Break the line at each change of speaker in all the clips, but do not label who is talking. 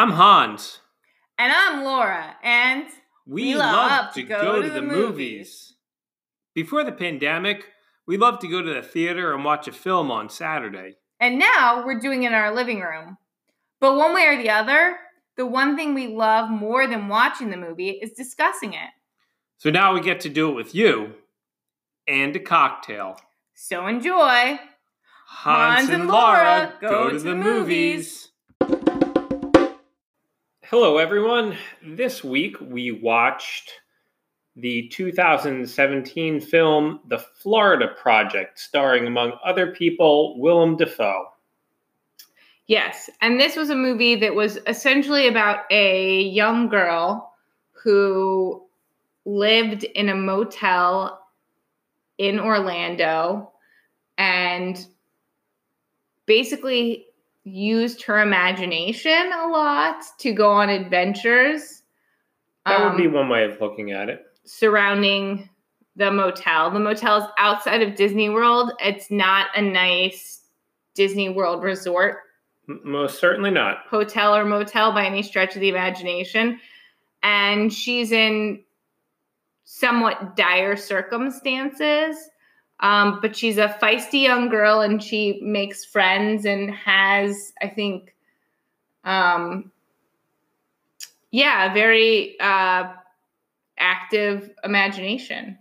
I'm Hans.
And I'm Laura, and
We,
We
love,
love
to
to
go,
go
to
to
the, movies.
movies.
Before the pandemic, we loved to go to the theater and watch a film on Saturday.
and now we're doing it in our living room. But one way or the other, the one thing we love more than watching the movie is discussing it.
So now we get to do it with you and a cocktail.
So enjoy.
Hans, and Laura go, to, the movies. Hello, everyone. This week we watched the 2017 film The Florida Project, starring, among other people, Willem Dafoe.
Yes, and this was a movie that was essentially about a young girl who lived in a motel in Orlando and basically used her imagination a lot to go on adventures
That would be
um,
one way of looking at it.
surrounding the motel. The motel is outside of Disney World. It's not a nice Disney World resort
M- most certainly not.
hotel or motel by any stretch of the imagination. And she's in somewhat dire circumstances. Um, but she's a feisty young girl and she makes friends and has, I think, um, yeah, a very uh, active imagination.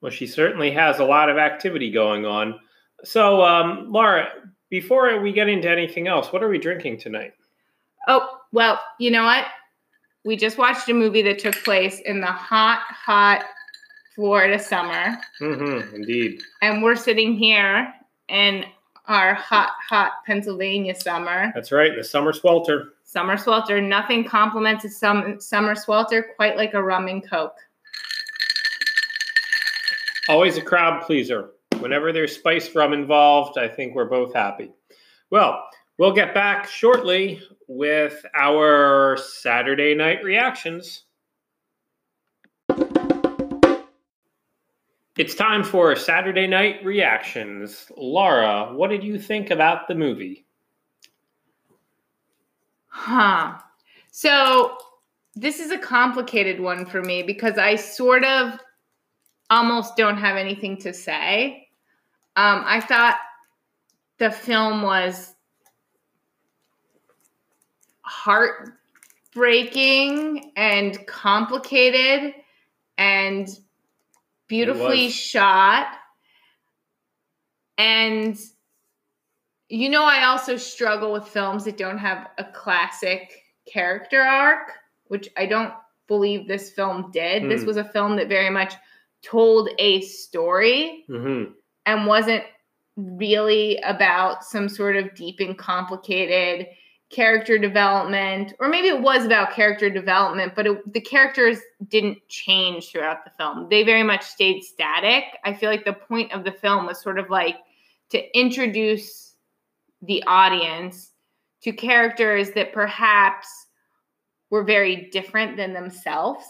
Well, she certainly has a lot of activity going on. So, um, Laura, before we get into anything else, what are we drinking tonight?
Oh, well, you know what? We just watched a movie that took place in the hot, hot Florida summer.
Mm-hmm, indeed.
And we're sitting here in our hot, hot Pennsylvania summer.
That's right, the summer swelter.
Summer swelter. Nothing complements a sum- summer swelter quite like a rum and coke.
Always a crowd pleaser. Whenever there's spiced rum involved, I think we're both happy. Well, we'll get back shortly with our Saturday night reactions. It's time for Saturday night reactions. Laura, what did you think about the movie?
Huh. So this is a complicated one for me because I sort of almost don't have anything to say. Um, I thought the film was heartbreaking and complicated and beautifully shot. And you know, I also struggle with films that don't have a classic character arc, which I don't believe this film did. This
Hmm.
was a film that very much told a story
Mm-hmm.
and wasn't really about some sort of deep and complicated character development or maybe it was about character development but it, the characters didn't change throughout the film they very much stayed static i feel like the point of the film was sort of like to introduce the audience to characters that perhaps were very different than themselves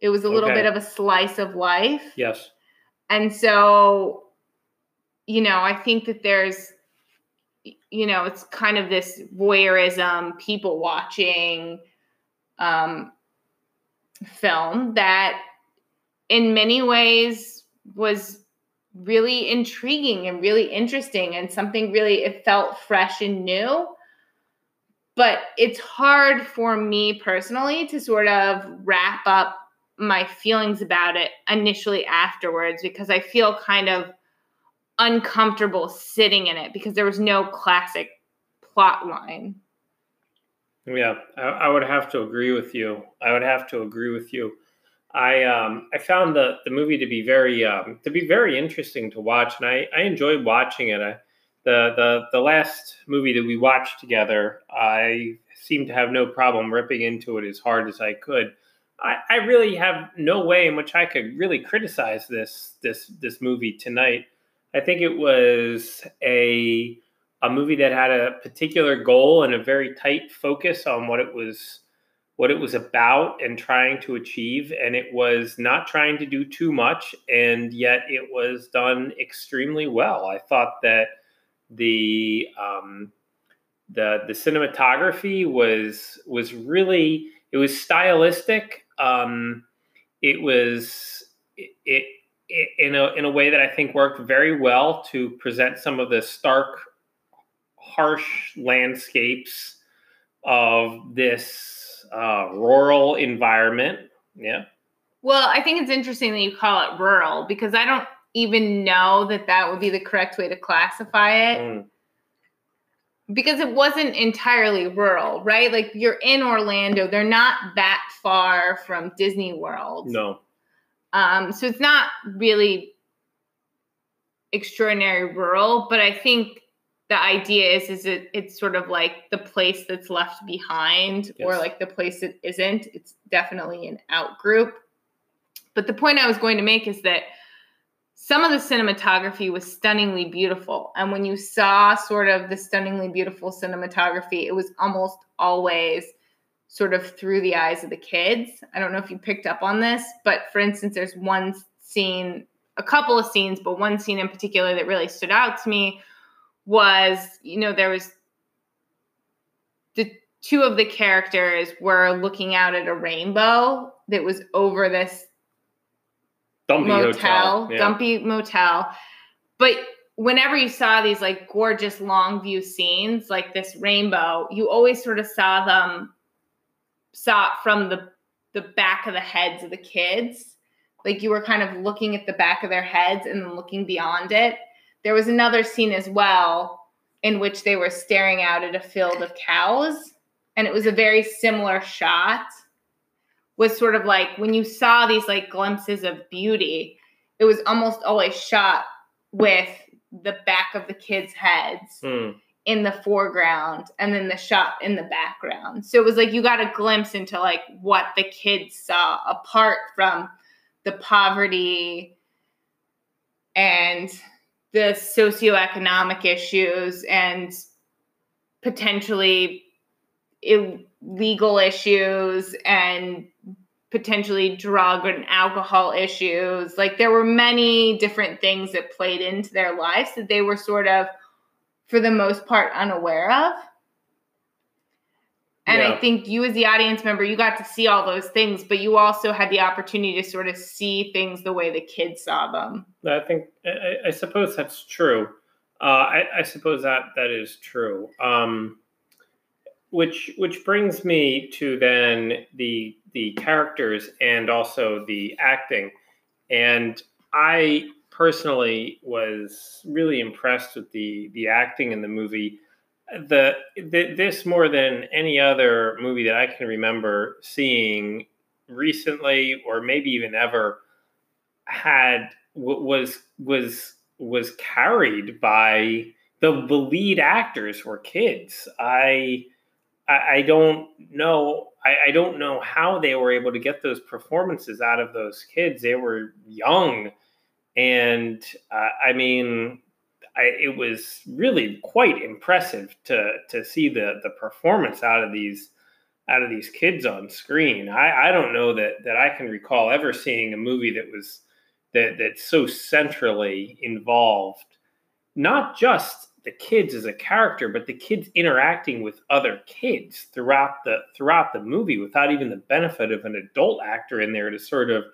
it was a little
Okay.
bit of a slice of life
Yes.
and so, you know, I think that there's, you know, it's kind of this voyeurism, people watching um, film that in many ways was really intriguing and really interesting and something really, it felt fresh and new. But it's hard for me personally to sort of wrap up my feelings about it initially afterwards because I feel kind of uncomfortable sitting in it because there was no classic plot line.
Yeah, I, I would have to agree with you. I would have to agree with you. I um I found the the movie to be very um to be very interesting to watch, and I I enjoyed watching it. I, the the the last movie that we watched together, I seemed to have no problem ripping into it as hard as I could. I, I really have no way in which I could really criticize this this this movie tonight. I think it was a a movie that had a particular goal and a very tight focus on what it was what it was about and trying to achieve and it was not trying to do too much and yet it was done extremely well i thought that the um, the the cinematography was was really it was stylistic. Um, it was it, it, in a in a way that I think worked very well to present some of the stark, harsh landscapes of this uh, rural environment. Yeah.
Well, I think it's interesting that you call it rural because I don't even know that that would be the correct way to classify it. Mm. Because it wasn't entirely rural, right? Like you're in Orlando, they're not that far from Disney World.
No.
Um, so it's not really extraordinary rural, but I think the idea is is it it's sort of like the place that's left behind yes. or like the place that isn't. It's definitely an out group. But the point I was going to make is that some of the cinematography was stunningly beautiful. And when you saw sort of the stunningly beautiful cinematography, it was almost always sort of through the eyes of the kids. I don't know if you picked up on this, but for instance, there's one scene, a couple of scenes, but one scene in particular that really stood out to me was, you know, there was the two of the characters were looking out at a rainbow that was over this
dumpy
motel,
hotel. Yeah.
dumpy motel. But whenever you saw these like gorgeous long view scenes, like this rainbow, you always sort of saw them saw it from the the back of the heads of the kids. Like you were kind of looking at the back of their heads and then looking beyond it. There was another scene as well in which they were staring out at a field of cows, and it was a very similar shot was sort of like when you saw these like glimpses of beauty, it was almost always shot with the back of the kids' heads mm. In the foreground and then the shot in the background. So it was like you got a glimpse into like what the kids saw apart from the poverty and the socioeconomic issues and potentially illegal issues and potentially drug and alcohol issues. Like there were many different things that played into their lives that they were sort of, for the most part, unaware of. And yeah. I think you, as the audience member, you got to see all those things, but you also had the opportunity to sort of see things the way the kids saw them.
I think, I, I suppose that's true. Uh, I, I, suppose that that is true. Um, which which brings me to then the the characters and also the acting and i personally was really impressed with the the acting in the movie the, the this more than any other movie that i can remember seeing recently or maybe even ever had was was was carried by the, the lead actors were kids i I, don't know. I, I, don't know how they were able to get those performances out of those kids. They were young, and uh, I mean, I, it was really quite impressive to to see the the performance out of these out of these kids on screen. I, I don't know that that I can recall ever seeing a movie that was that that's so centrally involved, not just the kids as a character, but the kids interacting with other kids throughout the throughout the movie without even the benefit of an adult actor in there to sort of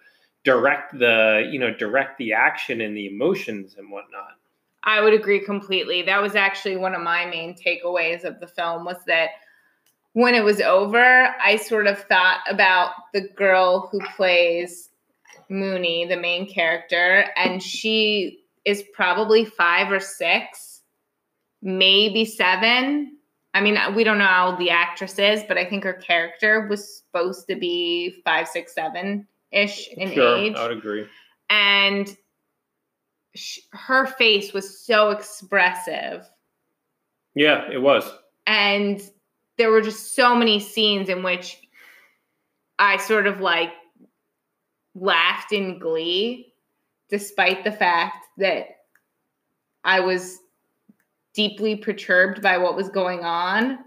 direct the you know direct the action and the emotions and whatnot.
I would agree completely. That was actually one of my main takeaways of the film was that when it was over, I sort of thought about the girl who plays Moonee, the main character, and she is probably five or six maybe seven. I mean, we don't know how old the actress is, but I think her character was supposed to be five, six, seven ish in sure, age.
I would agree.
And sh- her face was so expressive.
Yeah, it was.
And there were just so many scenes in which I sort of like laughed in glee, despite the fact that I was deeply perturbed by what was going on.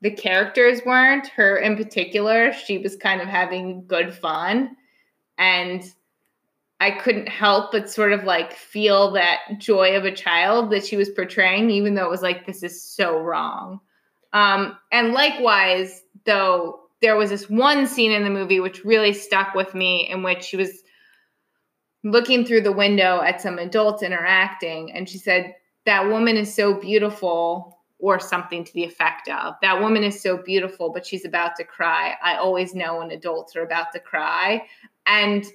The characters weren't. Her in particular, she was kind of having good fun. And I couldn't help but sort of like feel that joy of a child that she was portraying, even though it was like, this is so wrong. Um, and likewise, though, there was this one scene in the movie which really stuck with me, in which she was looking through the window at some adults interacting, and she said, That woman is so beautiful, or something to the effect of, That woman is so beautiful, but she's about to cry. I always know when adults are about to cry. And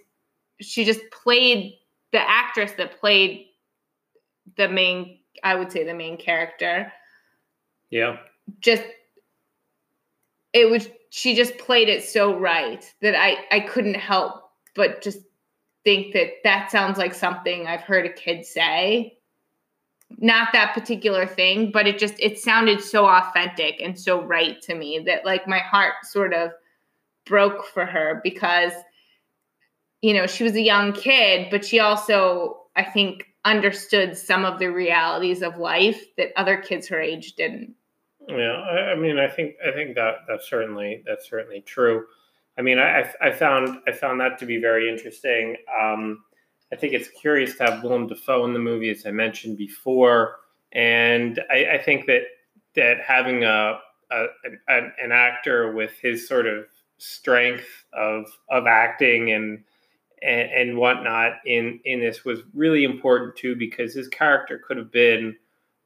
she just played the actress that played the main, I would say, the main character.
Yeah.
Just, it was, she just played it so right that I, I couldn't help but just think that that sounds like something I've heard a kid say. Not that particular thing, but it just it sounded so authentic and so right to me that like my heart sort of broke for her because you know, she was a young kid, but she also I think understood some of the realities of life that other kids her age didn't.
Yeah, I, I mean, I think I think that that's certainly that's certainly true. I mean, I, I found I found that to be very interesting. Um, I think it's curious to have Willem Dafoe in the movie, as I mentioned before, and I, I think that that having a, a an, an, actor with his sort of strength of of acting and, and and whatnot in in this was really important too, because his character could have been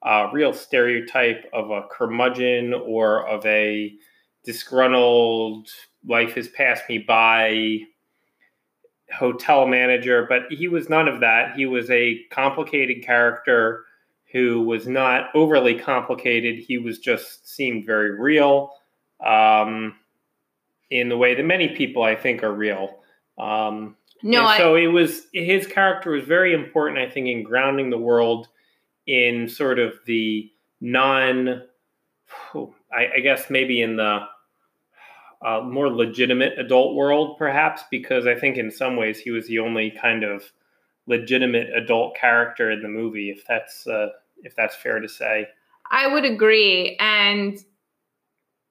a real stereotype of a curmudgeon or of a disgruntled life has passed me by hotel manager, but he was none of that. He was a complicated character who was not overly complicated. He was just seemed very real um, in the way that many people I think are real. Um, no, I, so it was his character was very important, I think, in grounding the world in sort of the non. I, I guess maybe in the uh, more legitimate adult world, perhaps, because I think in some ways he was the only kind of legitimate adult character in the movie, if that's uh, if that's fair to say.
I would agree, and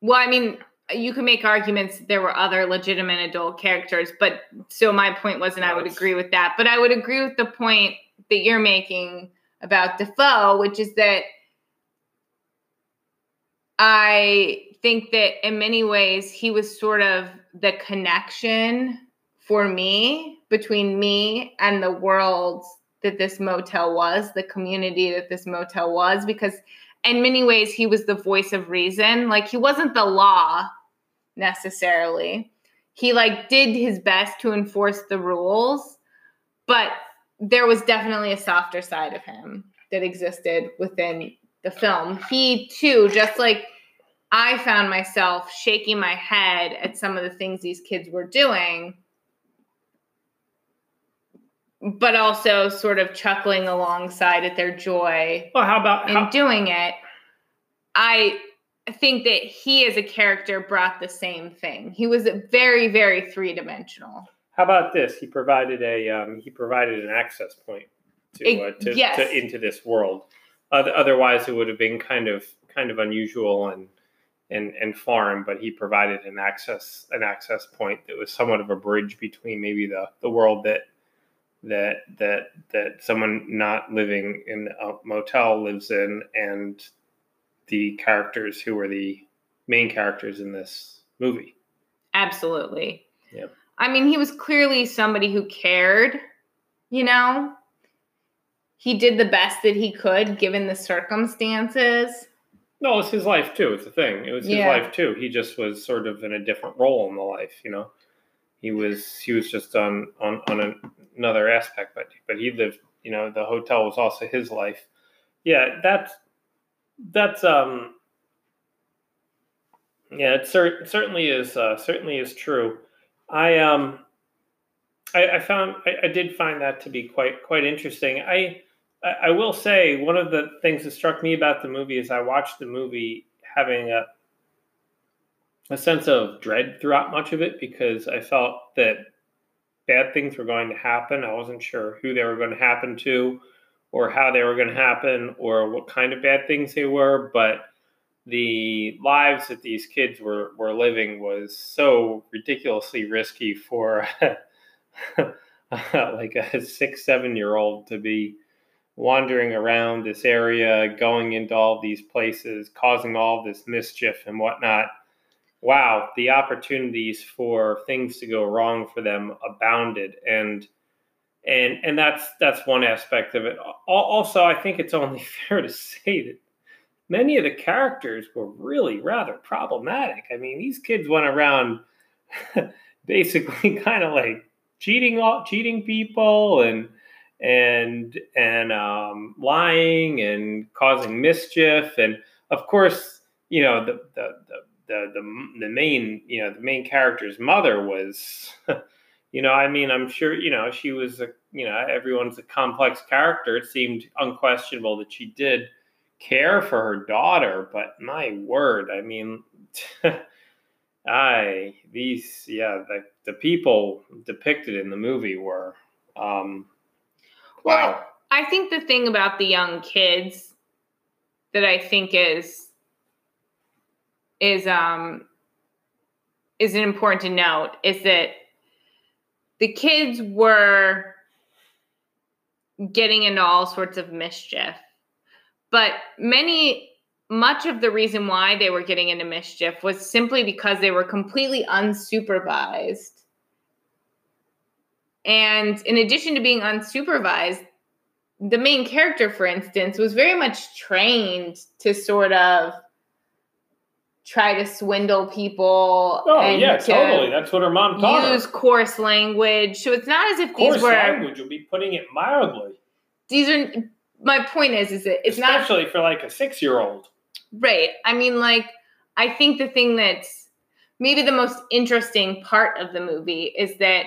well, I mean, you can make arguments there were other legitimate adult characters, but so my point wasn't I would agree with that, but I would agree with the point that you're making about Dafoe, which is that I think that in many ways he was sort of the connection for me between me and the world that this motel was, the community that this motel was, because in many ways he was the voice of reason. Like he wasn't the law necessarily. He like did his best to enforce the rules, but there was definitely a softer side of him that existed within the film. He too, just like I found myself shaking my head at some of the things these kids were doing, but also sort of chuckling alongside at their joy.
Well, how about
in
how-
doing it? I think that he as a character brought the same thing. He was very, very three dimensional.
How about this? He provided a um, he provided an access point to, uh, to, yes. to into this world. Otherwise, it would have been kind of kind of unusual and and, and foreign, but he provided an access an access point that was somewhat of a bridge between maybe the, the world that that that that someone not living in a motel lives in and the characters who were the main characters in this movie.
Absolutely.
Yeah.
I mean, he was clearly somebody who cared, you know. He did the best that he could given the circumstances.
No, it's his life too. It's a thing. It was his yeah. life too. He just was sort of in a different role in the life, you know. He was he was just on on on an, another aspect, but but he lived. You know, the hotel was also his life. Yeah, that's that's um. Yeah, it cer- certainly is uh, certainly is true. I um, I, I found I, I did find that to be quite quite interesting. I I will say one of the things that struck me about the movie is I watched the movie having a a sense of dread throughout much of it because I felt that bad things were going to happen. I wasn't sure who they were going to happen to or how they were going to happen or what kind of bad things they were, but the lives that these kids were, were living was so ridiculously risky for like a six, seven year old to be wandering around this area, going into all these places, causing all this mischief and whatnot. Wow, the opportunities for things to go wrong for them abounded, and and and that's that's one aspect of it. Also, I think it's only fair to say that many of the characters were really rather problematic. I mean, these kids went around basically kind of like cheating cheating people and and and um, lying and causing mischief. And of course you know the the the the, the, the main you know the main character's mother was you know i mean i'm sure you know she was a you know everyone's a complex character. It seemed unquestionable that she did care for her daughter but my word i mean I these yeah the the people depicted in the movie were um
well wow. I think the thing about the young kids that I think is is um is important to note is that the kids were getting into all sorts of mischief but many much of the reason why they were getting into mischief was simply because they were completely unsupervised. And in addition to being unsupervised, the main character, for instance, was very much trained to sort of try to swindle people.
Oh yeah, totally. That's what her mom taught
Use her. coarse language. So it's not as if
coarse
these were
language. Would be putting it mildly.
These are. My point is, is that it's
especially
not
especially for like a six-year-old.
Right. I mean, like, I think the thing that's maybe the most interesting part of the movie is that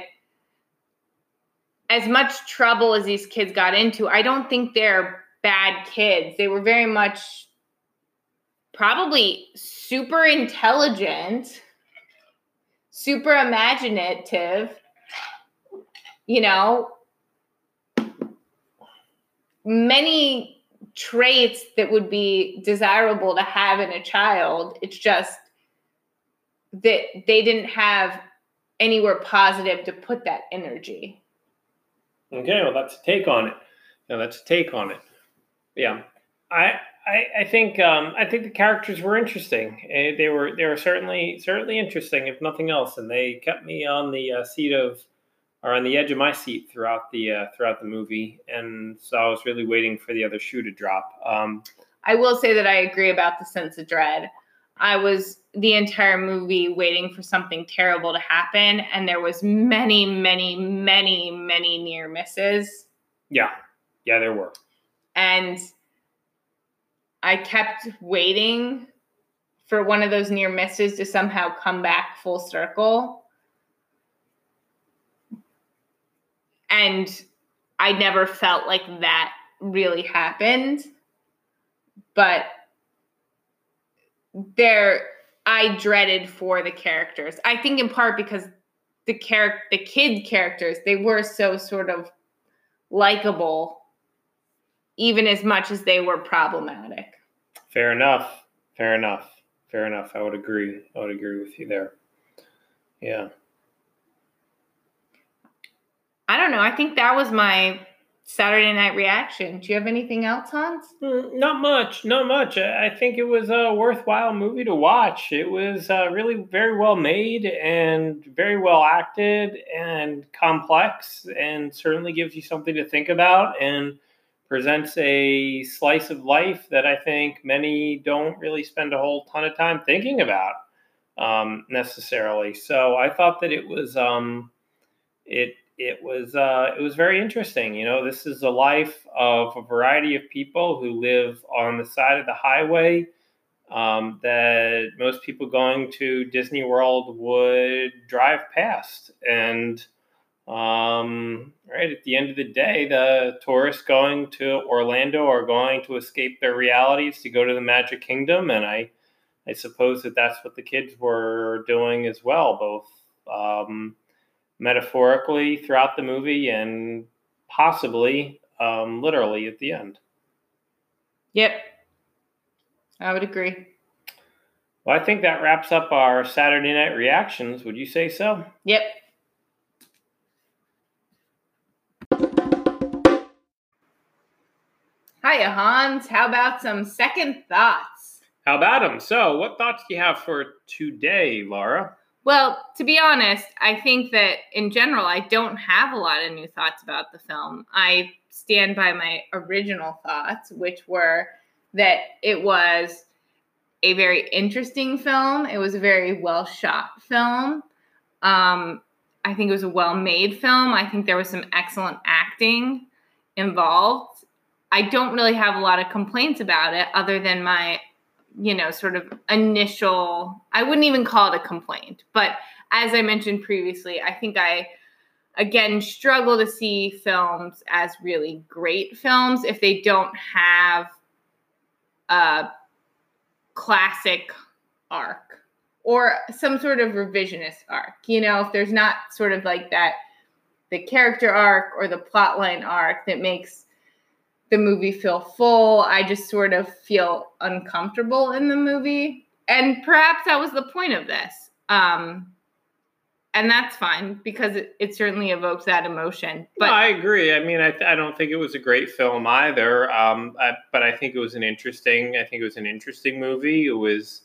as much trouble as these kids got into, I don't think they're bad kids. They were very much probably super intelligent, super imaginative, you know, many traits that would be desirable to have in a child. It's just that they didn't have anywhere positive to put that energy.
Okay, well, that's a take on it. Yeah, that's a take on it. Yeah, I I, I think um, I think the characters were interesting. Eh, they were they were certainly certainly interesting, if nothing else, and they kept me on the uh, seat of or on the edge of my seat throughout the uh, throughout the movie, and so I was really waiting for the other shoe to drop. Um,
I will say that I agree about the sense of dread. I was the entire movie waiting for something terrible to happen, and there was many, many, many, many near misses.
Yeah, yeah, there were,
and I kept waiting for one of those near misses to somehow come back full circle and I never felt like that really happened. But there I dreaded for the characters. I think in part because the character the kid characters, they were so sort of likable even as much as they were problematic.
Fair enough. Fair enough. Fair enough. I would agree. I would agree with you there. Yeah.
I don't know. I think that was my Saturday night reaction. Do you have anything else, Hans?
Mm, not much. Not much. I think it was a worthwhile movie to watch. It was uh, really very well made and very well acted and complex, and certainly gives you something to think about and presents a slice of life that I think many don't really spend a whole ton of time thinking about um, necessarily. So I thought that it was um, it it was uh, it was very interesting. You know, this is the life of a variety of people who live on the side of the highway um, that most people going to Disney World would drive past. And um, right at the end of the day, the tourists going to Orlando are going to escape their realities to go to the Magic Kingdom, and I I suppose that that's what the kids were doing as well, both. Um, metaphorically throughout the movie and possibly um, literally at the end.
Yep. I would agree.
Well, I think that wraps up our Saturday night reactions. Would you say so?
Yep. Hiya, Hans. How about some second thoughts?
How about them? So, what thoughts do you have for today, Laura?
Well, to be honest, I think that in general, I don't have a lot of new thoughts about the film. I stand by my original thoughts, which were that it was a very interesting film. It was a very well shot film. Um, I think it was a well made film. I think there was some excellent acting involved. I don't really have a lot of complaints about it other than my, you know, sort of initial, I wouldn't even call it a complaint. But as I mentioned previously, I think I, again, struggle to see films as really great films if they don't have a classic arc or some sort of revisionist arc. You know, if there's not sort of like that, the character arc or the plotline arc that makes the movie feel full. I just sort of feel uncomfortable in the movie. And perhaps that was the point of this. Um, and that's fine because it, it certainly evokes that emotion. But
no, I agree. I mean, I, I don't think it was a great film either. Um, I, but I think it was an interesting. I think it was an interesting movie. It was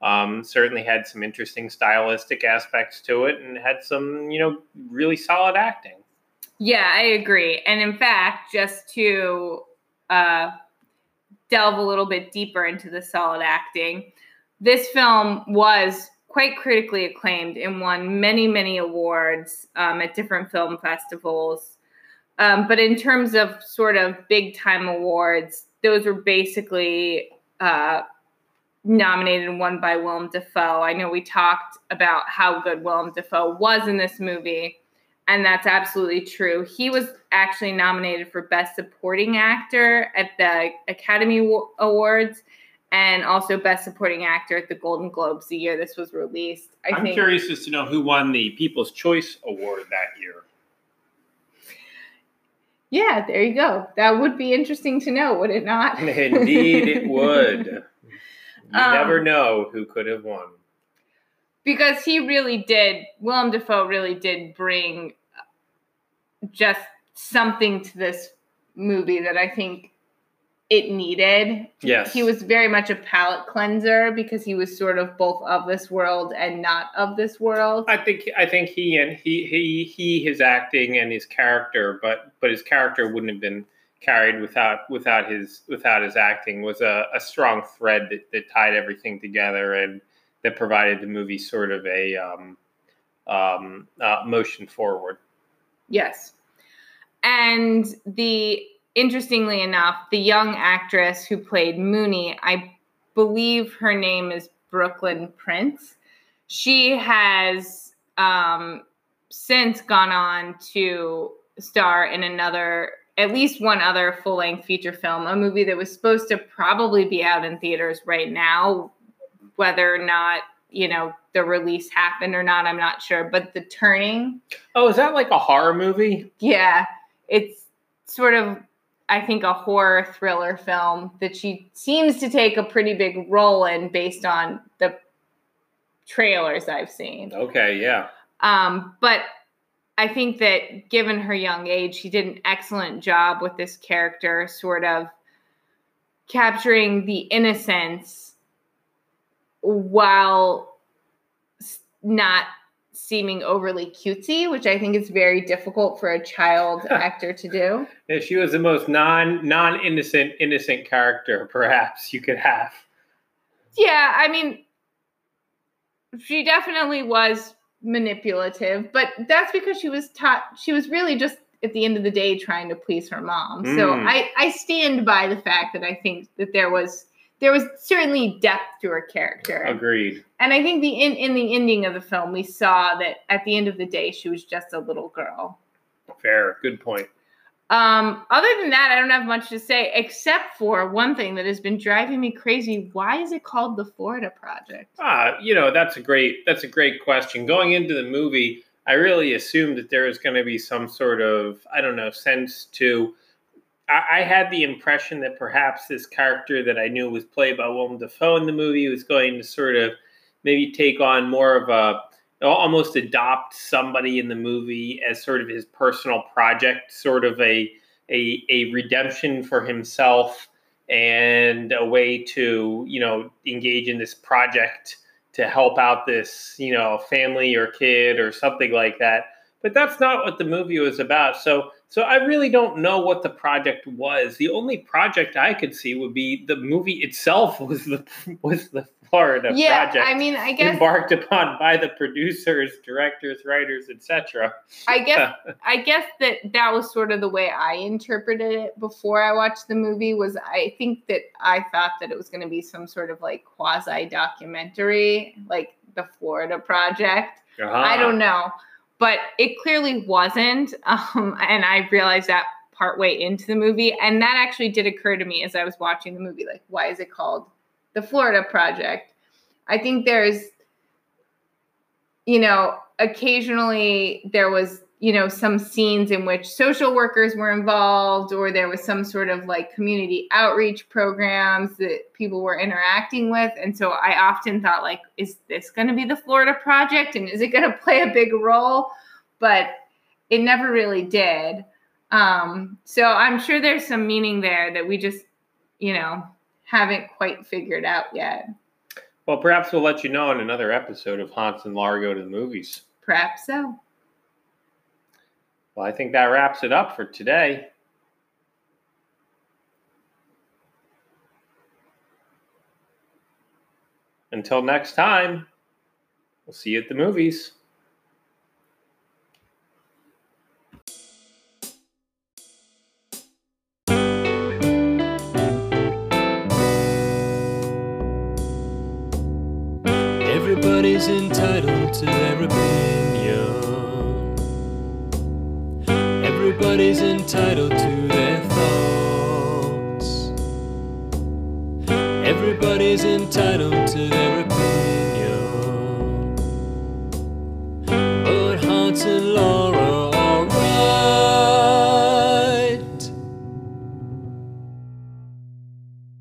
um, certainly had some interesting stylistic aspects to it, and had some you know really solid acting.
Yeah, I agree. And in fact, just to uh, delve a little bit deeper into the solid acting, this film was quite critically acclaimed and won many, many awards um, at different film festivals. Um, but in terms of sort of big time awards, those were basically uh, nominated and won by Willem Dafoe. I know we talked about how good Willem Dafoe was in this movie, and that's absolutely true. He was actually nominated for Best Supporting Actor at the Academy Awards and also Best Supporting Actor at the Golden Globes the year this was released.
I am curious as to know who won the People's Choice Award that year.
Yeah, there you go. That would be interesting to know, would it not?
Indeed, it would. You um, never know who could have won.
Because he really did, Willem Dafoe really did bring just something to this movie that I think it needed.
Yes.
He was very much a palate cleanser because he was sort of both of this world and not of this world.
I think I think he and he he he his acting and his character, but but his character wouldn't have been carried without without his without his acting was a, a strong thread that, that tied everything together and that provided the movie sort of a um, um, uh, motion forward.
Yes. And the interestingly enough, the young actress who played Moonee, I believe her name is Brooklyn Prince. She has um, since gone on to star in another, at least one other full length feature film, a movie that was supposed to probably be out in theaters right now. Whether or not, you know, the release happened or not, I'm not sure. But The Turning.
Oh, is that like a horror movie?
Yeah. It's sort of I think, a horror thriller film that she seems to take a pretty big role in based on the trailers I've seen.
Okay, yeah.
Um, but I think that given her young age, she did an excellent job with this character, sort of capturing the innocence while not seeming overly cutesy, which I think is very difficult for a child actor to do.
Yeah, she was the most non non innocent innocent character perhaps you could have.
Yeah, I mean, she definitely was manipulative, but that's because she was taught. She was really just at the end of the day trying to please her mom. Mm. So I I stand by the fact that I think that there was there was certainly depth to her character.
Agreed.
And I think the in in the ending of the film, we saw that at the end of the day, she was just a little girl.
Fair. Good point.
Um, other than that, I don't have much to say except for one thing that has been driving me crazy. Why is it called the Florida Project?
Ah, you know, that's a great that's a great question. Going into the movie, I really assumed that there was going to be some sort of I don't know sense to I, I, had the impression that perhaps this character that I knew was played by Willem Dafoe in the movie was going to sort of maybe take on more of a almost adopt somebody in the movie as sort of his personal project, sort of a a, a redemption for himself and a way to you know engage in this project to help out this you know family or kid or something like that. But that's not what the movie was about. So so i really don't know what the project was the only project i could see would be the movie itself was the was the Florida
yeah,
project.
I mean, I guess
embarked upon by the producers, directors, writers, etc.
I guess I guess that that was sort of the way I interpreted it before I watched the movie. Was I think that I thought that it was going to be some sort of like quasi documentary, like the Florida Project. Uh-huh. I don't know, but it clearly wasn't, um, and I realized that partway into the movie, and that actually did occur to me as I was watching the movie. Like, why is it called? the Florida Project. I think there's, you know, occasionally there was, you know, some scenes in which social workers were involved or there was some sort of like community outreach programs that people were interacting with. And so I often thought, like, is this going to be the Florida Project and is it going to play a big role? But it never really did. Um, so I'm sure there's some meaning there that we just, you know, haven't quite figured out yet.
Well, perhaps we'll let you know in another episode of Hans and Laura go to the movies.
Perhaps so.
Well, I think that wraps it up for today. Until next time, we'll see you at the movies.
Everybody's entitled Everybody's entitled to their thoughts. Everybody's entitled to their